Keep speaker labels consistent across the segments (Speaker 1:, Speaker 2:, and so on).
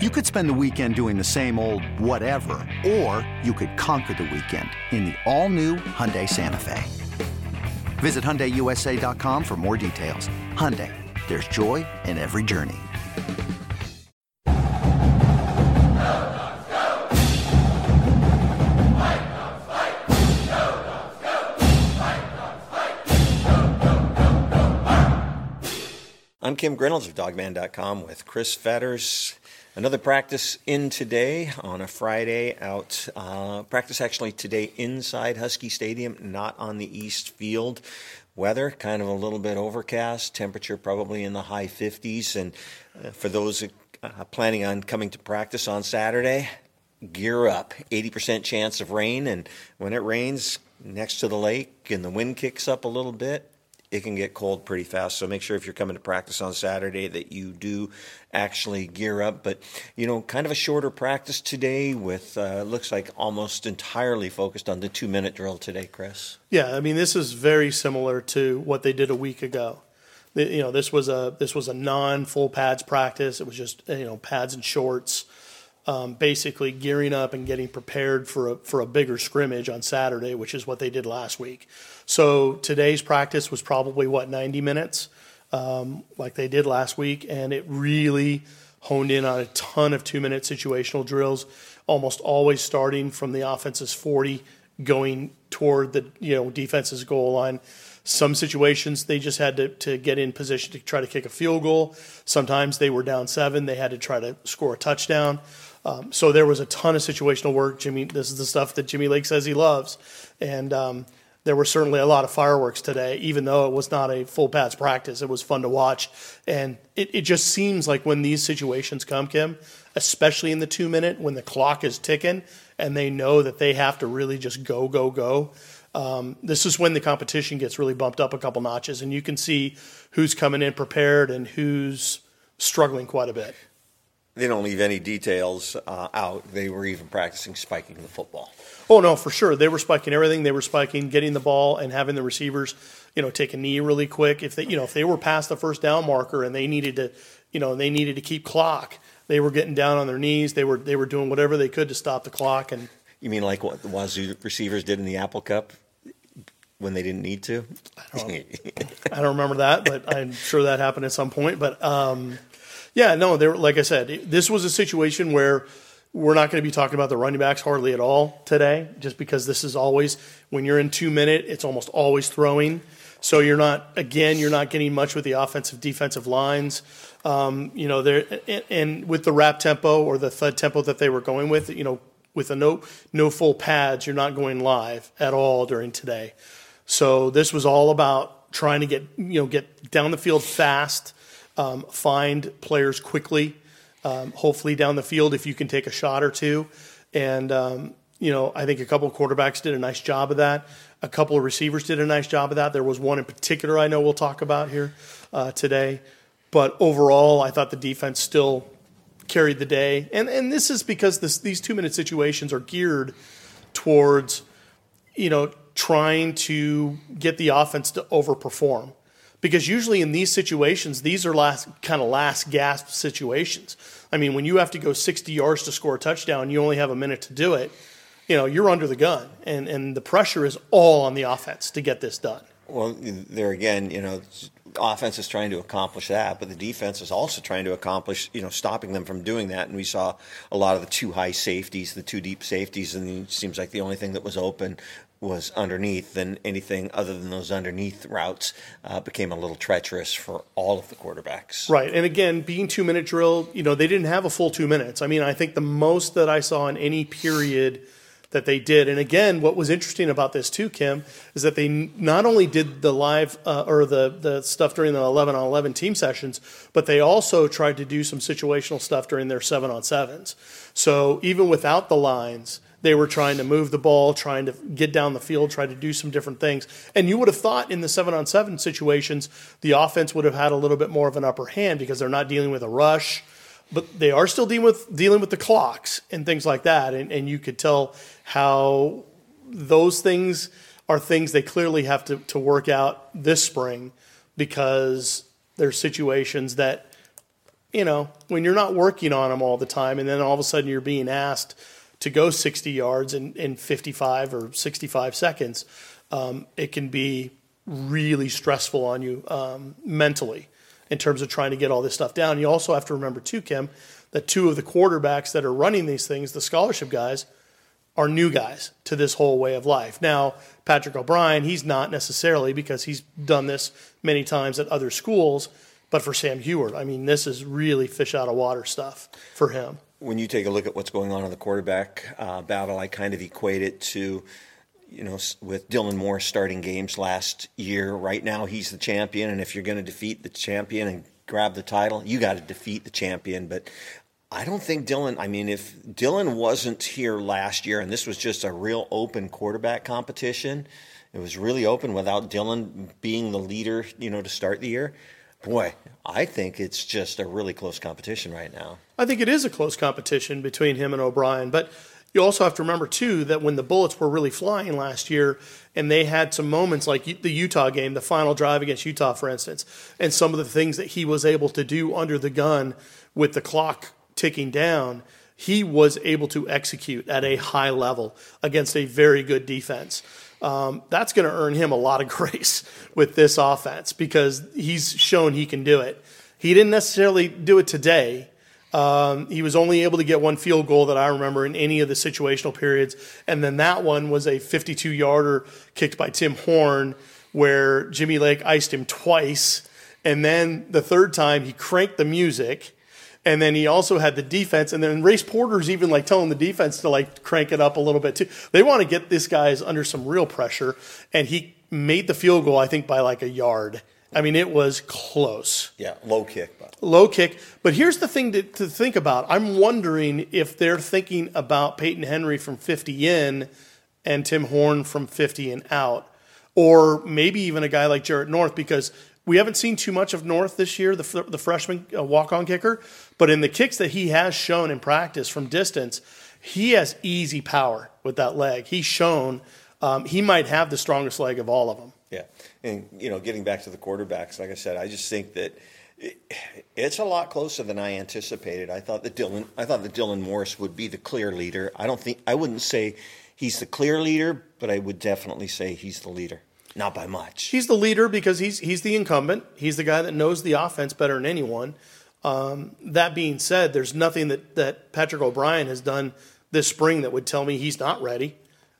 Speaker 1: You could spend the weekend doing the same old whatever, or you could conquer the weekend in the all-new Hyundai Santa Fe. Visit HyundaiUSA.com for more details. Hyundai, there's joy in every journey.
Speaker 2: I'm Kim Grinolds of Dawgman.com with Chris Fetters. Another practice in today on a Friday out. Uh, practice actually today inside Husky Stadium, not on the East Field. Weather kind of a little bit overcast, temperature probably in the high 50s. And uh, for those uh, planning on coming to practice on Saturday, gear up. 80% chance of rain, and when it rains next to the lake and the wind kicks up a little bit, it can get cold pretty fast. So make sure if you're coming to practice on Saturday that you do actually gear up. But you know, kind of a shorter practice today with uh, looks like almost entirely focused on the two minute drill today, Chris.
Speaker 3: Yeah, I mean this is very similar to what they did a week ago. You know, this was a this was a non full pads practice. It was just you know pads and shorts. Um, basically gearing up and getting prepared for a, for a bigger scrimmage on Saturday, which is what they did last week. So today's practice was probably what 90 minutes, um, like they did last week, and it really honed in on a ton of two minute situational drills, almost always starting from the offense's 40, going toward the you know defense's goal line. Some situations they just had to, to get in position to try to kick a field goal. Sometimes they were down seven, they had to try to score a touchdown. Um, so there was a ton of situational work. Jimmy, this is the stuff that Jimmy Lake says he loves, and um, there were certainly a lot of fireworks today. Even though it was not a full pads practice, it was fun to watch, and it, it just seems like when these situations come, Kim, especially in the two minute when the clock is ticking and they know that they have to really just go, go, go. Um, this is when the competition gets really bumped up a couple notches, and you can see who's coming in prepared and who's struggling quite a bit
Speaker 2: they don't leave any details uh, out. They were even practicing spiking the football.
Speaker 3: Oh no, for sure. They were spiking everything. They were spiking getting the ball and having the receivers, you know, take a knee really quick. If they, you know, if they were past the first down marker and they needed to, you know, they needed to keep clock, they were getting down on their knees. They were they were doing whatever they could to stop the clock. And
Speaker 2: you mean like what the Wazoo receivers did in the Apple Cup? when they didn't need to?
Speaker 3: I don't, I don't remember that, but I'm sure that happened at some point. But um, yeah, no, there. Like I said, this was a situation where we're not going to be talking about the running backs hardly at all today, just because this is always when you're in two minute, it's almost always throwing. So you're not again, you're not getting much with the offensive defensive lines. Um, you know, there and, and with the rap tempo or the thud tempo that they were going with, you know, with a no no full pads, you're not going live at all during today. So this was all about trying to get you know get down the field fast um, find players quickly, um, hopefully down the field if you can take a shot or two. And, um, you know, I think a couple of quarterbacks did a nice job of that. A couple of receivers did a nice job of that. There was one in particular I know we'll talk about here uh, today. But overall, I thought the defense still carried the day. And, and this is because this, these two minute situations are geared towards, you know, trying to get the offense to overperform because usually in these situations, these are last kind of last gasp situations. I mean, when you have to go 60 yards to score a touchdown, you only have a minute to do it. You know, you're under the gun, and and the pressure is all on the offense to get this done.
Speaker 2: Well, there again, you know, offense is trying to accomplish that, but the defense is also trying to accomplish, you know, stopping them from doing that. And we saw a lot of the two high safeties, the two deep safeties, and it seems like the only thing that was open was underneath, then anything other than those underneath routes uh, became a little treacherous for all of the quarterbacks.
Speaker 3: Right. And again, being two minute drill, you know, they didn't have a full two minutes. I mean, I think the most that I saw in any period that they did, and again, what was interesting about this too, Kim, is that they not only did the live uh, or the, the stuff during the 11 on 11 team sessions, but they also tried to do some situational stuff during their seven on sevens. So even without the lines, they were trying to move the ball, trying to get down the field, trying to do some different things. And you would have thought in the seven on seven situations, the offense would have had a little bit more of an upper hand because they're not dealing with a rush, but they are still dealing with dealing with the clocks and things like that. And, and you could tell how those things are things they clearly have to, to work out this spring because there's situations that you know, when you're not working on them all the time, and then all of a sudden you're being asked to go 60 yards in, in 55 or 65 seconds, um, it can be really stressful on you um, mentally in terms of trying to get all this stuff down. You also have to remember, too, Kim, that two of the quarterbacks that are running these things, the scholarship guys, are new guys to this whole way of life. Now, Patrick O'Brien, he's not necessarily because he's done this many times at other schools, but for Sam Huard, I mean, this is really fish out of water stuff for him.
Speaker 2: When you take a look at what's going on in the quarterback uh, battle, I kind of equate it to you know, with Dylan Moore starting games last year, right now he's the champion, and if you're going to defeat the champion and grab the title, you got to defeat the champion. But I don't think Dylan. I mean, if Dylan wasn't here last year, and this was just a real open quarterback competition, it was really open without Dylan being the leader, you know, to start the year. Boy, I think it's just a really close competition right now.
Speaker 3: I think it is a close competition between him and O'Brien, but you also have to remember too that when the bullets were really flying last year and they had some moments like the Utah game the final drive against Utah for instance and some of the things that he was able to do under the gun with the clock ticking down he was able to execute at a high level against a very good defense um, that's going to earn him a lot of grace with this offense because he's shown he can do it he didn't necessarily do it today um, he was only able to get one field goal that I remember in any of the situational periods. And then that one was a 52 yarder kicked by Tim Horn, where Jimmy Lake iced him twice. And then the third time, he cranked the music. And then he also had the defense. And then Race Porter's even like telling the defense to like crank it up a little bit too. They want to get this guy's under some real pressure. And he made the field goal, I think, by like a yard. I mean, it was close.
Speaker 2: Yeah, low kick. But.
Speaker 3: Low kick. But here's the thing to, to think about. I'm wondering if they're thinking about Peyton Henry from 50 in and Tim Horn from 50 and out, or maybe even a guy like Jarrett North, because we haven't seen too much of North this year, the, the freshman uh, walk on kicker. But in the kicks that he has shown in practice from distance, he has easy power with that leg. He's shown um, he might have the strongest leg of all of them.
Speaker 2: Yeah, and you know, getting back to the quarterbacks, like I said, I just think that it's a lot closer than I anticipated. I thought that Dylan, I thought that Dylan Morris would be the clear leader. I don't think I wouldn't say he's the clear leader, but I would definitely say he's the leader. Not by much.
Speaker 3: He's the leader because he's he's the incumbent. He's the guy that knows the offense better than anyone. Um, that being said, there's nothing that, that Patrick O'Brien has done this spring that would tell me he's not ready.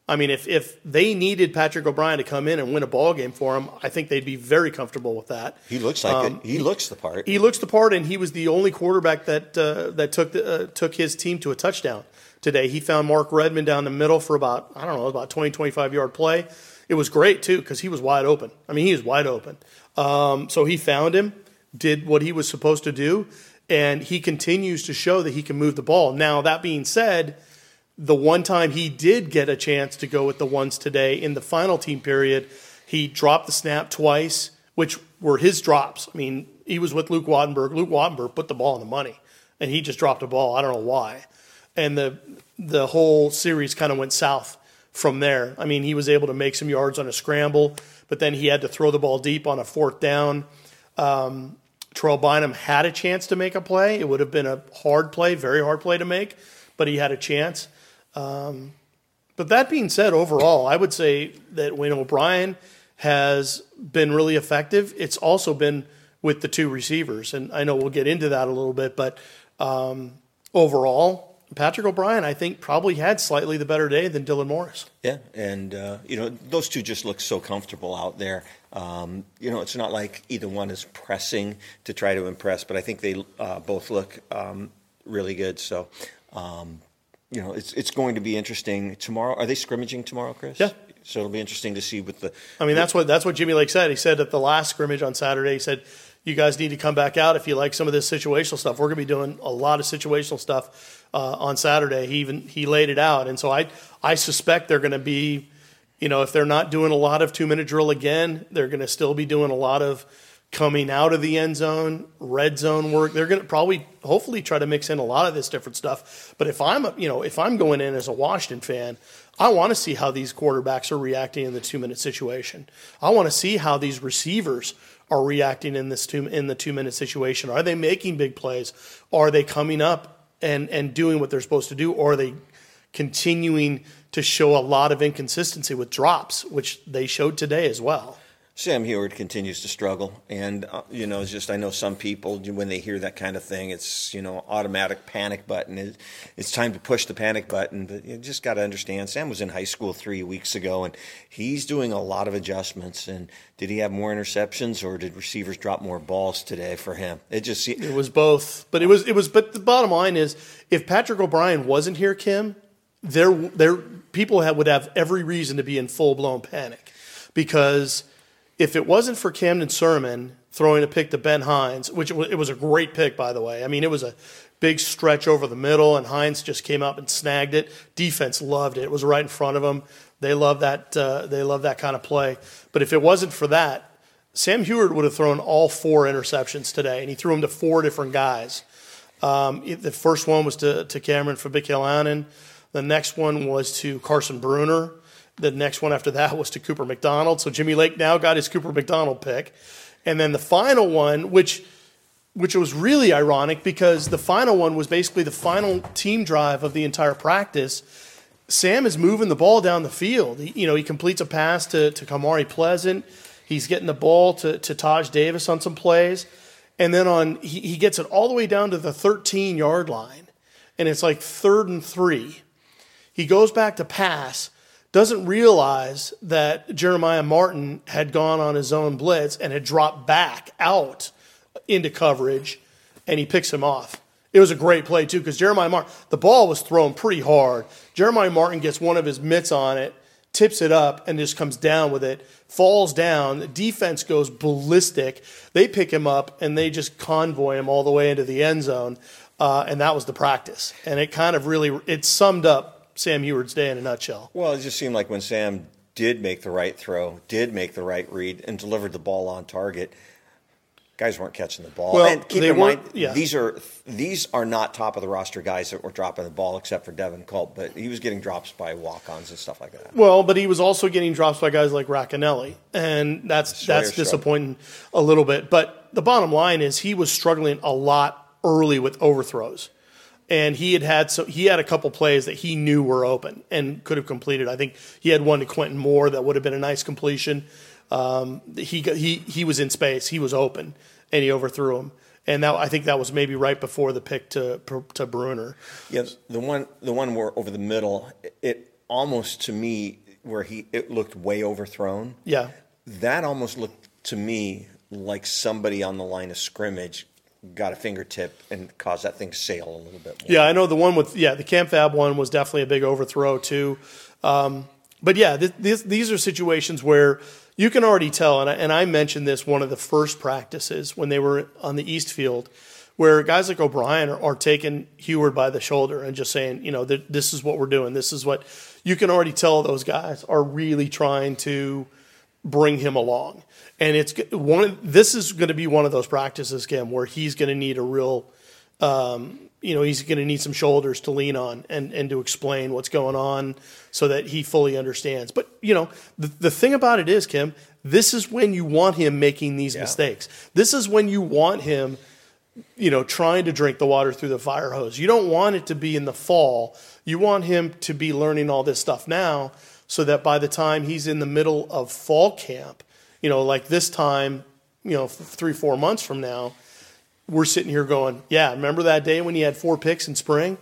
Speaker 3: I mean, if, if they needed Patrick O'Brien to come in and win a ball game for him, I think they'd be very comfortable with that.
Speaker 2: He looks like um, it. He, he, looks the part.
Speaker 3: He looks the part, and he was the only quarterback that uh, that took the, uh, took his team to a touchdown today. He found Mark Redman down the middle for about I don't know about 20 25 yard play. It was great too because he was wide open. I mean, he was wide open. Um, so he found him, did what he was supposed to do, and he continues to show that he can move the ball. Now that being said the one time he did get a chance to go with the ones today in the final team period, he dropped the snap twice, which were his drops. I mean, he was with Luke Wattenberg. Luke Wattenberg put the ball in the money, and he just dropped a ball. I don't know why. And the the whole series kind of went south from there. I mean, he was able to make some yards on a scramble, but then he had to throw the ball deep on a fourth down. Um, Terrell Bynum had a chance to make a play. It would have been a hard play, very hard play to make, but he had a chance. Um, but that being said, overall, I would say that Wayne O'Brien has been really effective. It's also been with the two receivers, and I know we'll get into that a little bit. But um, overall, Patrick O'Brien, I think, probably had slightly the better day than Dylan Morris.
Speaker 2: Yeah, and uh, you know those two just look so comfortable out there. Um, you know, it's not like either one is pressing to try to impress, but I think they uh, both look um, really good. So um, you know, it's it's going to be interesting tomorrow. Are they scrimmaging tomorrow, Chris?
Speaker 3: Yeah.
Speaker 2: So it'll be interesting to see with the.
Speaker 3: I mean, that's what that's what Jimmy Lake said. He said at the last scrimmage on Saturday, he said, "You guys need to come back out if you like some of this situational stuff. We're going to be doing a lot of situational stuff uh, on Saturday." He even he laid it out, and so I I suspect they're going to be, you know, if they're not doing a lot of two minute drill again, they're going to still be doing a lot of coming out of the end zone, red zone work. They're going to probably, hopefully, try to mix in a lot of this different stuff. But if I'm, you know, if I'm going in as a Washington fan, I want to see how these quarterbacks are reacting in the two minute situation. I want to see how these receivers are reacting in this two in the two minute situation. Are they making big plays? Are they coming up and and doing what they're supposed to do? Or are they continuing to show a lot of inconsistency with drops, which they showed today as well?
Speaker 2: Sam Huard continues to struggle, and uh, you know, it's just I know some people when they hear that kind of thing, it's you know automatic panic button. It, it's time to push the panic button, but you just got to understand. Sam was in high school three weeks ago, and he's doing a lot of adjustments. And did he have more interceptions, or did receivers drop more balls today for him? It just
Speaker 3: it was both, but it was it was. But the bottom line is, if Patrick O'Brien wasn't here, Kim, there there people have, would have every reason to be in full blown panic because if it wasn't for Camden Sirmon throwing a pick to Ben Hines, which it was a great pick, by the way. I mean, it was a big stretch over the middle, and Hines just came up and snagged it. Defense loved it. It was right in front of them. They love that. Uh, they love that kind of play. But if it wasn't for that, Sam Huard would have thrown all four interceptions today, and he threw them to four different guys. Um, the first one was to, to Cameron Fabiculanan. The next one was to Carson Bruener. The next one after that was to Cooper McDonald. So Jimmy Lake now got his Cooper McDonald pick. And then the final one, which which was really ironic because the final one was basically the final team drive of the entire practice. Sam is moving the ball down the field. He, you know, he completes a pass to, to Kamari Pleasant. He's getting the ball to, to Taj Davis on some plays. And then on he, he gets it all the way down to the 13 yard line. And it's like third and three. He goes back to pass doesn't realize that Jeremiah Martin had gone on his own blitz and had dropped back out into coverage, and he picks him off. It was a great play, too, because Jeremiah Martin, the ball was thrown pretty hard. Jeremiah Martin gets one of his mitts on it, tips it up, and just comes down with it, falls down. The defense goes ballistic. They pick him up, and they just convoy him all the way into the end zone. Uh, and that was the practice. And it kind of really, it summed up Sam Huard's day in a nutshell.
Speaker 2: Well, it just seemed like when Sam did make the right throw, did make the right read, and delivered the ball on target, guys weren't catching the ball.
Speaker 3: Well,
Speaker 2: and keep in mind,
Speaker 3: yeah.
Speaker 2: these are these are not top of the roster guys that were dropping the ball, except for Devin Culp. But he was getting drops by walk-ons and stuff like that.
Speaker 3: Well, but he was also getting drops by guys like Racanelli, and that's that's disappointing a little bit. But the bottom line is he was struggling a lot early with overthrows and he had had so he had a couple plays that he knew were open and could have completed. I think he had one to Quentin Moore that would have been a nice completion. Um, he he he was in space, he was open, and he overthrew him. And that I think that was maybe right before the pick to to Bruener.
Speaker 2: Yeah, the one the one where over the middle, it almost to me where he it looked way overthrown.
Speaker 3: Yeah,
Speaker 2: that almost looked to me like somebody on the line of scrimmage got a fingertip and caused that thing to sail a little bit more.
Speaker 3: Yeah, I know the one with yeah the Camp Fab one was definitely a big overthrow too. Um, but yeah, th- th- these are situations where you can already tell, and I, and I mentioned this one of the first practices when they were on the East Field, where guys like O'Brien are, are taking Huard by the shoulder and just saying, you know, th- this is what we're doing. This is what you can already tell those guys are really trying to bring him along and it's one. Of, this is going to be one of those practices, Kim, where he's going to need a real, um, you know, he's going to need some shoulders to lean on and and to explain what's going on so that he fully understands. But you know, the the thing about it is, Kim, this is when you want him making these yeah. mistakes. This is when you want him, you know, trying to drink the water through the fire hose. You don't want it to be in the fall. You want him to be learning all this stuff now, so that by the time he's in the middle of fall camp you know, like this time, you know, three, four months from now, we're sitting here going, yeah, remember that day when he had four picks in spring?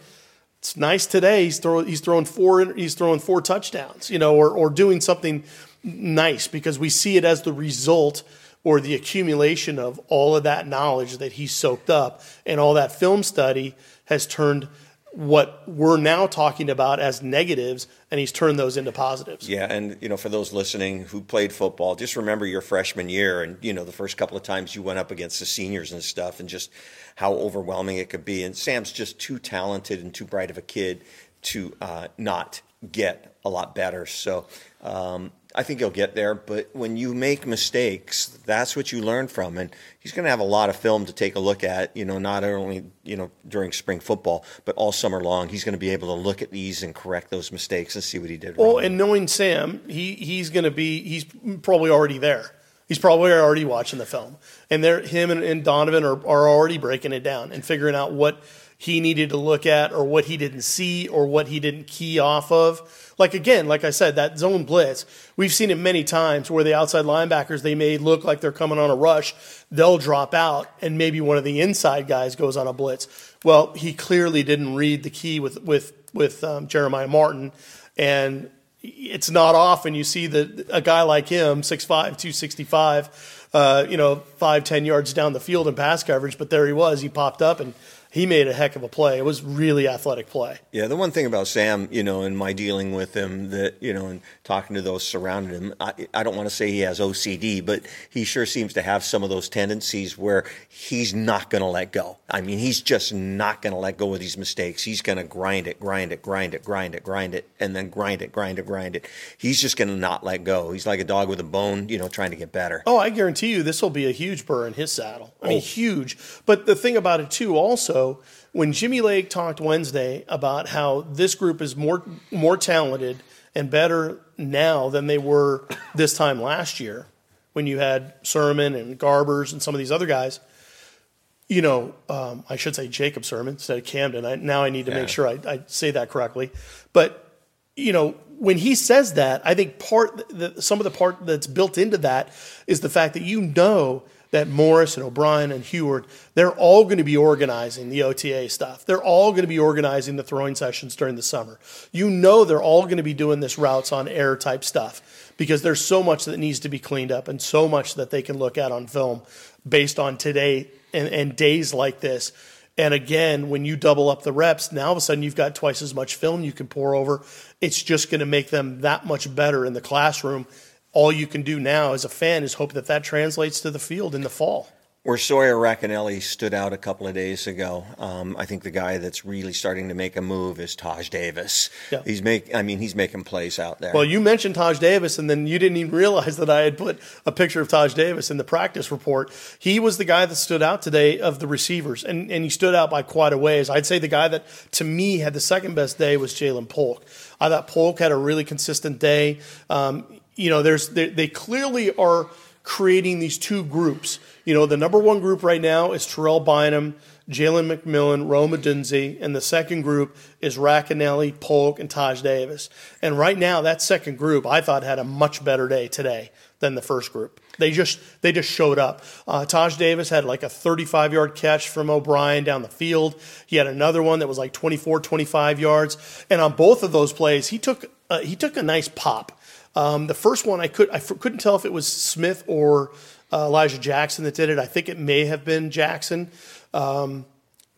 Speaker 3: It's nice today. He's throwing, he's throwing four, he's throwing four touchdowns, you know, or, or doing something nice because we see it as the result or the accumulation of all of that knowledge that he's soaked up and all that film study has turned – what we're now talking about as negatives and he's turned those into positives.
Speaker 2: Yeah, and you know, for those listening who played football, just remember your freshman year and you know the first couple of times you went up against the seniors and stuff and just how overwhelming it could be. And Sam's just too talented and too bright of a kid to uh, not get a lot better. So um, I think he'll get there. But when you make mistakes, that's what you learn from. And he's going to have a lot of film to take a look at. You know, not only you know during spring football, but all summer long. He's going to be able to look at these and correct those mistakes and see what he did.
Speaker 3: Well,
Speaker 2: wrong.
Speaker 3: and knowing Sam, he he's going to be he's probably already there. He's probably already watching the film, and they're him and, and Donovan are, are already breaking it down and figuring out what he needed to look at or what he didn't see or what he didn't key off of. Like again, like I said, that zone blitz, we've seen it many times where the outside linebackers they may look like they're coming on a rush, they'll drop out and maybe one of the inside guys goes on a blitz. Well, he clearly didn't read the key with with with um, Jeremiah Martin and it's not often you see that a guy like him, 6'5", 265, uh, you know, five, ten yards down the field in pass coverage, but there he was. He popped up and he made a heck of a play. It was really athletic play.
Speaker 2: Yeah, the one thing about Sam, you know, in my dealing with him, that you know, and talking to those surrounding him, I, I don't want to say he has OCD, but he sure seems to have some of those tendencies where he's not going to let go. I mean, he's just not going to let go of these mistakes. He's going to grind it, grind it, grind it, grind it, grind it, and then grind it, grind it, grind it. He's just going to not let go. He's like a dog with a bone, you know, trying to get better.
Speaker 3: Oh, I guarantee you, this will be a huge burr in his saddle. I mean, oh. huge. But the thing about it too, also when Jimmy Lake talked Wednesday about how this group is more more talented and better now than they were this time last year, when you had Sirmon and Garbers and some of these other guys, you know, um, I should say Jacob Sirmon instead of Camden. I, now I need to yeah. make sure I, I, say that correctly. But you know, when he says that, I think part the, some of the part that's built into that is the fact that you know that Morris and O'Brien and Huard, they're all going to be organizing the OTA stuff. They're all going to be organizing the throwing sessions during the summer. You know they're all going to be doing this routes on air type stuff because there's so much that needs to be cleaned up and so much that they can look at on film based on today and, and days like this. And again, when you double up the reps, now all of a sudden you've got twice as much film you can pour over. It's just going to make them that much better in the classroom all you can do now as a fan is hope that that translates to the field in the fall.
Speaker 2: Where Sawyer Racanelli stood out a couple of days ago, um, I think the guy that's really starting to make a move is Taj Davis. Yeah. He's make, I mean, he's making plays out there.
Speaker 3: Well, you mentioned Taj Davis, and then you didn't even realize that I had put a picture of Taj Davis in the practice report. He was the guy that stood out today of the receivers, and, and he stood out by quite a ways. I'd say the guy that to me had the second best day was Jalen Polk. I thought Polk had a really consistent day. Um, you know, there's they, they clearly are creating these two groups. You know, the number one group right now is Terrell Bynum, Jalen McMillan, Rome Odunze, and the second group is Racanelli, Polk, and Taj Davis. And right now, that second group I thought had a much better day today than the first group. They just they just showed up. Uh, Taj Davis had like a 35 yard catch from O'Brien down the field. He had another one that was like 24, 25 yards. And on both of those plays, he took uh, he took a nice pop. Um, the first one I could I couldn't tell if it was Smith or uh, Elijah Jackson that did it. I think it may have been Jackson. Um,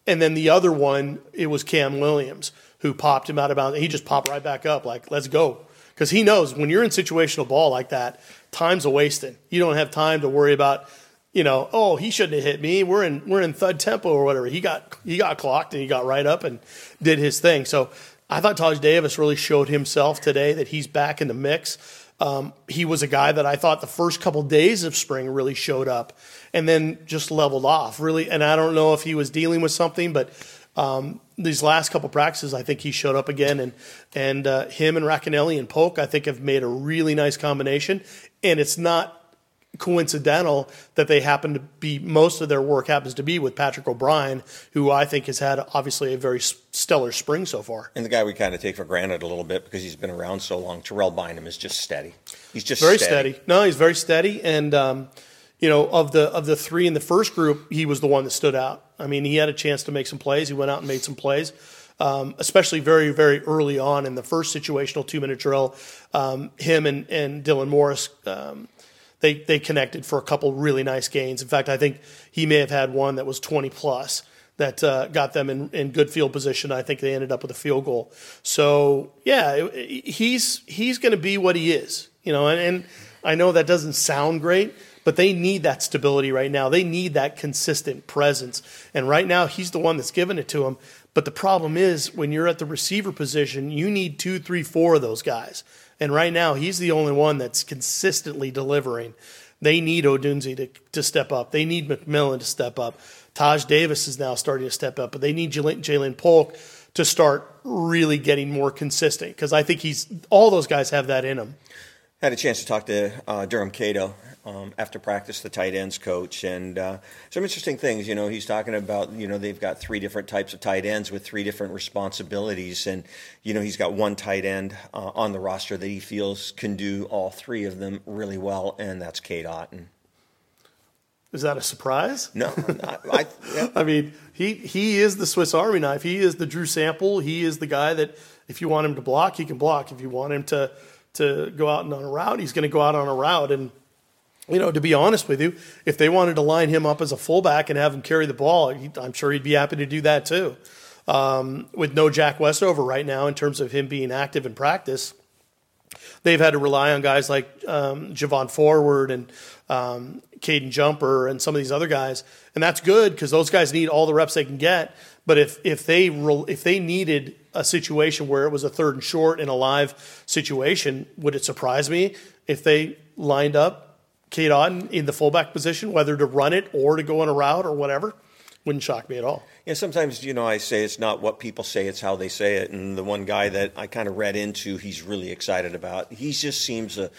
Speaker 3: and then the other one, it was Cam Williams who popped him out of bounds. He just popped right back up, like let's go, because he knows when you're in situational ball like that, time's a wasting. You don't have time to worry about. You know, oh, he shouldn't have hit me. We're in we're in thud tempo or whatever. He got he got clocked and he got right up and did his thing. So I thought Taj Davis really showed himself today that he's back in the mix. Um, he was a guy that I thought the first couple days of spring really showed up and then just leveled off really. And I don't know if he was dealing with something, but um, these last couple practices, I think he showed up again. And and uh, him and Racanelli and Polk, I think, have made a really nice combination. And it's not coincidental that they happen to be most of their work happens to be with Patrick O'Brien, who I think has had obviously a very stellar spring so far.
Speaker 2: And the guy we kind of take for granted a little bit because he's been around so long, Terrell Bynum is just steady. He's just
Speaker 3: very steady. steady. No, he's very steady, and um, you know of the of the three in the first group, he was the one that stood out. I mean, he had a chance to make some plays. He went out and made some plays. Um, especially very, very early on in the first situational two minute drill. Um, him and, and Dylan Morris um, they they connected for a couple really nice gains. In fact, I think he may have had one that was 20 plus that uh, got them in, in good field position. I think they ended up with a field goal. So yeah, he's he's going to be what he is, you know. And, and I know that doesn't sound great, but they need that stability right now. They need that consistent presence. And right now, he's the one that's giving it to them. But the problem is when you're at the receiver position, you need two, three, four of those guys. And right now, he's the only one that's consistently delivering. They need Odunze to, to step up. They need McMillan to step up. Taj Davis is now starting to step up, but they need Jalen Polk to start really getting more consistent because I think he's all those guys have that in them.
Speaker 2: Had a chance to talk to uh, Derham Cato um, after practice, the tight ends coach, and uh, some interesting things. You know, he's talking about you know they've got three different types of tight ends with three different responsibilities, and you know he's got one tight end uh, on the roster that he feels can do all three of them really well, and that's Cade Otton.
Speaker 3: Is that a surprise?
Speaker 2: No, I, I,
Speaker 3: yeah. I mean he he is the Swiss Army knife. He is the Drew Sample. He is the guy that if you want him to block, he can block. If you want him to to go out and on a route, he's going to go out on a route. And you know, to be honest with you, if they wanted to line him up as a fullback and have him carry the ball, I'm sure he'd be happy to do that too. Um, with no Jack Westover right now in terms of him being active in practice, they've had to rely on guys like um, Javon Forward and um, Caden Jumper and some of these other guys, and that's good because those guys need all the reps they can get. But if if they re- if they needed a situation where it was a third and short in a live situation, would it surprise me if they lined up Otton in the fullback position, whether to run it or to go on a route or whatever? Wouldn't shock me at all.
Speaker 2: Yeah, sometimes you know I say it's not what people say; it's how they say it. And the one guy that I kind of read into, he's really excited about. He just seems to,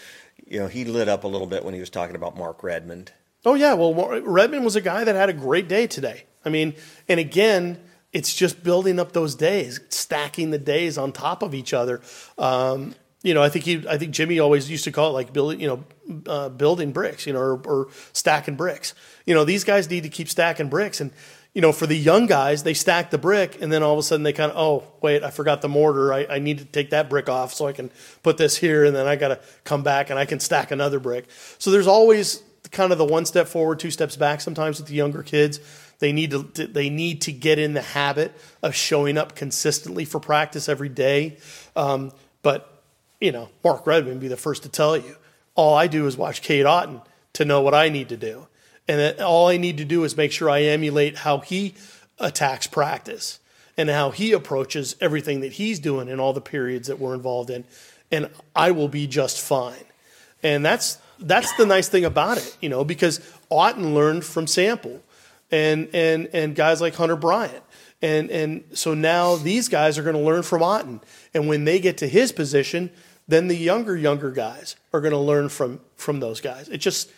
Speaker 2: you know, he lit up a little bit when he was talking about Mark Redman.
Speaker 3: Oh yeah, well Redman was a guy that had a great day today. I mean, and again, it's just building up those days, stacking the days on top of each other. Um, you know, I think he, I think Jimmy always used to call it like building, you know, uh, building bricks, you know, or, or, stacking bricks. You know, these guys need to keep stacking bricks, and you know, for the young guys, they stack the brick, and then all of a sudden they kind of, oh, wait, I forgot the mortar. I, I need to take that brick off so I can put this here, and then I got to come back and I can stack another brick. So there's always kind of the one step forward, two steps back. Sometimes with the younger kids they need to they need to get in the habit of showing up consistently for practice every day. Um, but you know, Mark Redman be the first to tell you. All I do is watch Cade Otton to know what I need to do, and all I need to do is make sure I emulate how he attacks practice and how he approaches everything that he's doing in all the periods that we're involved in, and I will be just fine. And that's that's the nice thing about it, you know, because Otton learned from Sample and and and guys like Hunter Bryant. And and so now these guys are going to learn from Otton. And when they get to his position, then the younger younger guys are going to learn from from those guys. It just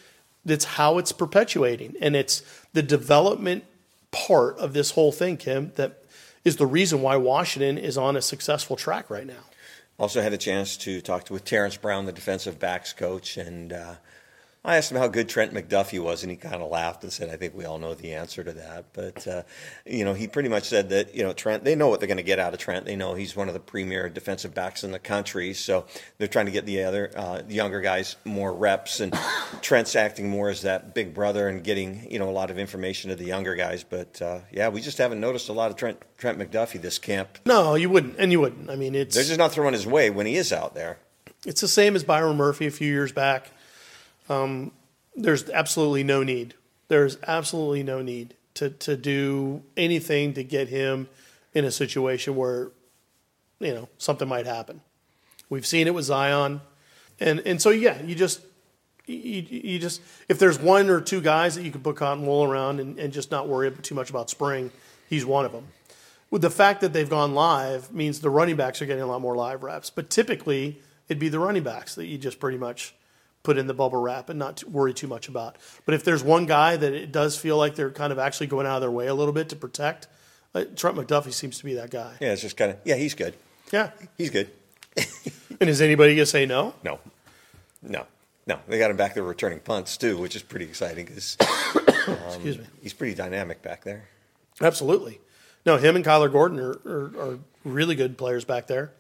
Speaker 3: it's how it's perpetuating and it's the development part of this whole thing, Kim, that is the reason why Washington is on a successful track right now.
Speaker 2: Also had a chance to talk to, with Terrence Brown, the defensive backs coach, and uh, I asked him how good Trent McDuffie was, and he kind of laughed and said, "I think we all know the answer to that." But uh, you know, he pretty much said that you know Trent. They know what they're going to get out of Trent. They know he's one of the premier defensive backs in the country, so they're trying to get the other uh, the younger guys more reps. And Trent's acting more as that big brother and getting you know a lot of information to the younger guys. But uh, yeah, we just haven't noticed a lot of Trent Trent McDuffie this camp.
Speaker 3: No, you wouldn't, and you wouldn't. I mean, it's
Speaker 2: they're just not throwing his way when he is out there.
Speaker 3: It's the same as Byron Murphy a few years back. Um, there's absolutely no need. There's absolutely no need to, to do anything to get him in a situation where, you know, something might happen. We've seen it with Zion. And, and so, yeah, you just, you, you just, if there's one or two guys that you can put cotton wool around and, and just not worry too much about spring, he's one of them. With the fact that they've gone live means the running backs are getting a lot more live reps. But typically, it'd be the running backs that you just pretty much put in the bubble wrap and not worry too much about. But if there's one guy that it does feel like they're kind of actually going out of their way a little bit to protect, uh, Trent McDuffie seems to be that guy.
Speaker 2: Yeah, it's just kind of yeah, he's good.
Speaker 3: Yeah,
Speaker 2: he's good.
Speaker 3: and is anybody gonna say no?
Speaker 2: No, no, no. They got him back there returning punts too, which is pretty exciting because um, excuse me, he's pretty dynamic back there.
Speaker 3: Absolutely. No, him and Kyler Gordon are, are, are really good players back there.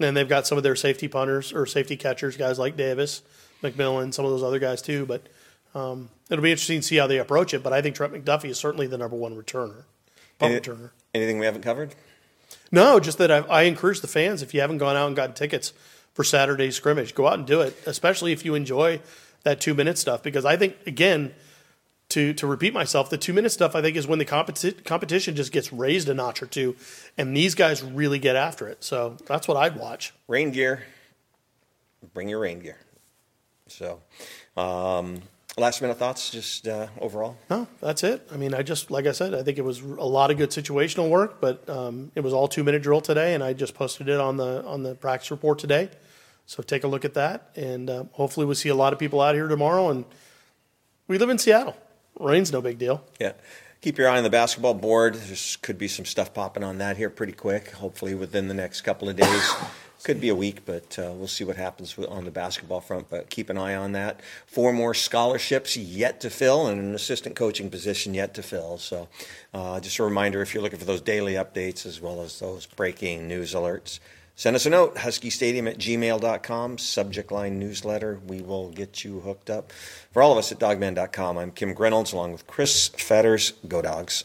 Speaker 3: And they've got some of their safety punters or safety catchers, guys like Davis McMillan, some of those other guys too. But um, it'll be interesting to see how they approach it. But I think Trent McDuffie is certainly the number one returner, Any, returner.
Speaker 2: Anything we haven't covered?
Speaker 3: No, just that I, I encourage the fans if you haven't gone out and gotten tickets for Saturday's scrimmage, go out and do it, especially if you enjoy that two minute stuff. Because I think again, to to repeat myself, the two minute stuff I think is when the competi- competition just gets raised a notch or two, and these guys really get after it. So that's what I'd watch.
Speaker 2: Rain gear. Bring your rain gear. So, um, last minute thoughts, just uh, overall.
Speaker 3: No, that's it. I mean, I just like I said, I think it was a lot of good situational work, but um, it was all two minute drill today, and I just posted it on the on the practice report today. So take a look at that, and uh, hopefully we'll see a lot of people out here tomorrow. And we live in Seattle. Rain's no big deal.
Speaker 2: Yeah. Keep your eye on the basketball board. There could be some stuff popping on that here pretty quick, hopefully within the next couple of days. Could be a week, but uh, we'll see what happens on the basketball front. But keep an eye on that. Four more scholarships yet to fill, and an assistant coaching position yet to fill. So, uh, just a reminder if you're looking for those daily updates as well as those breaking news alerts, Send us a note, huskystadium at gmail.com, subject line newsletter. We will get you hooked up. For all of us at dawgman.com, I'm Kim Grinolds along with Chris Fetters. Go Dogs.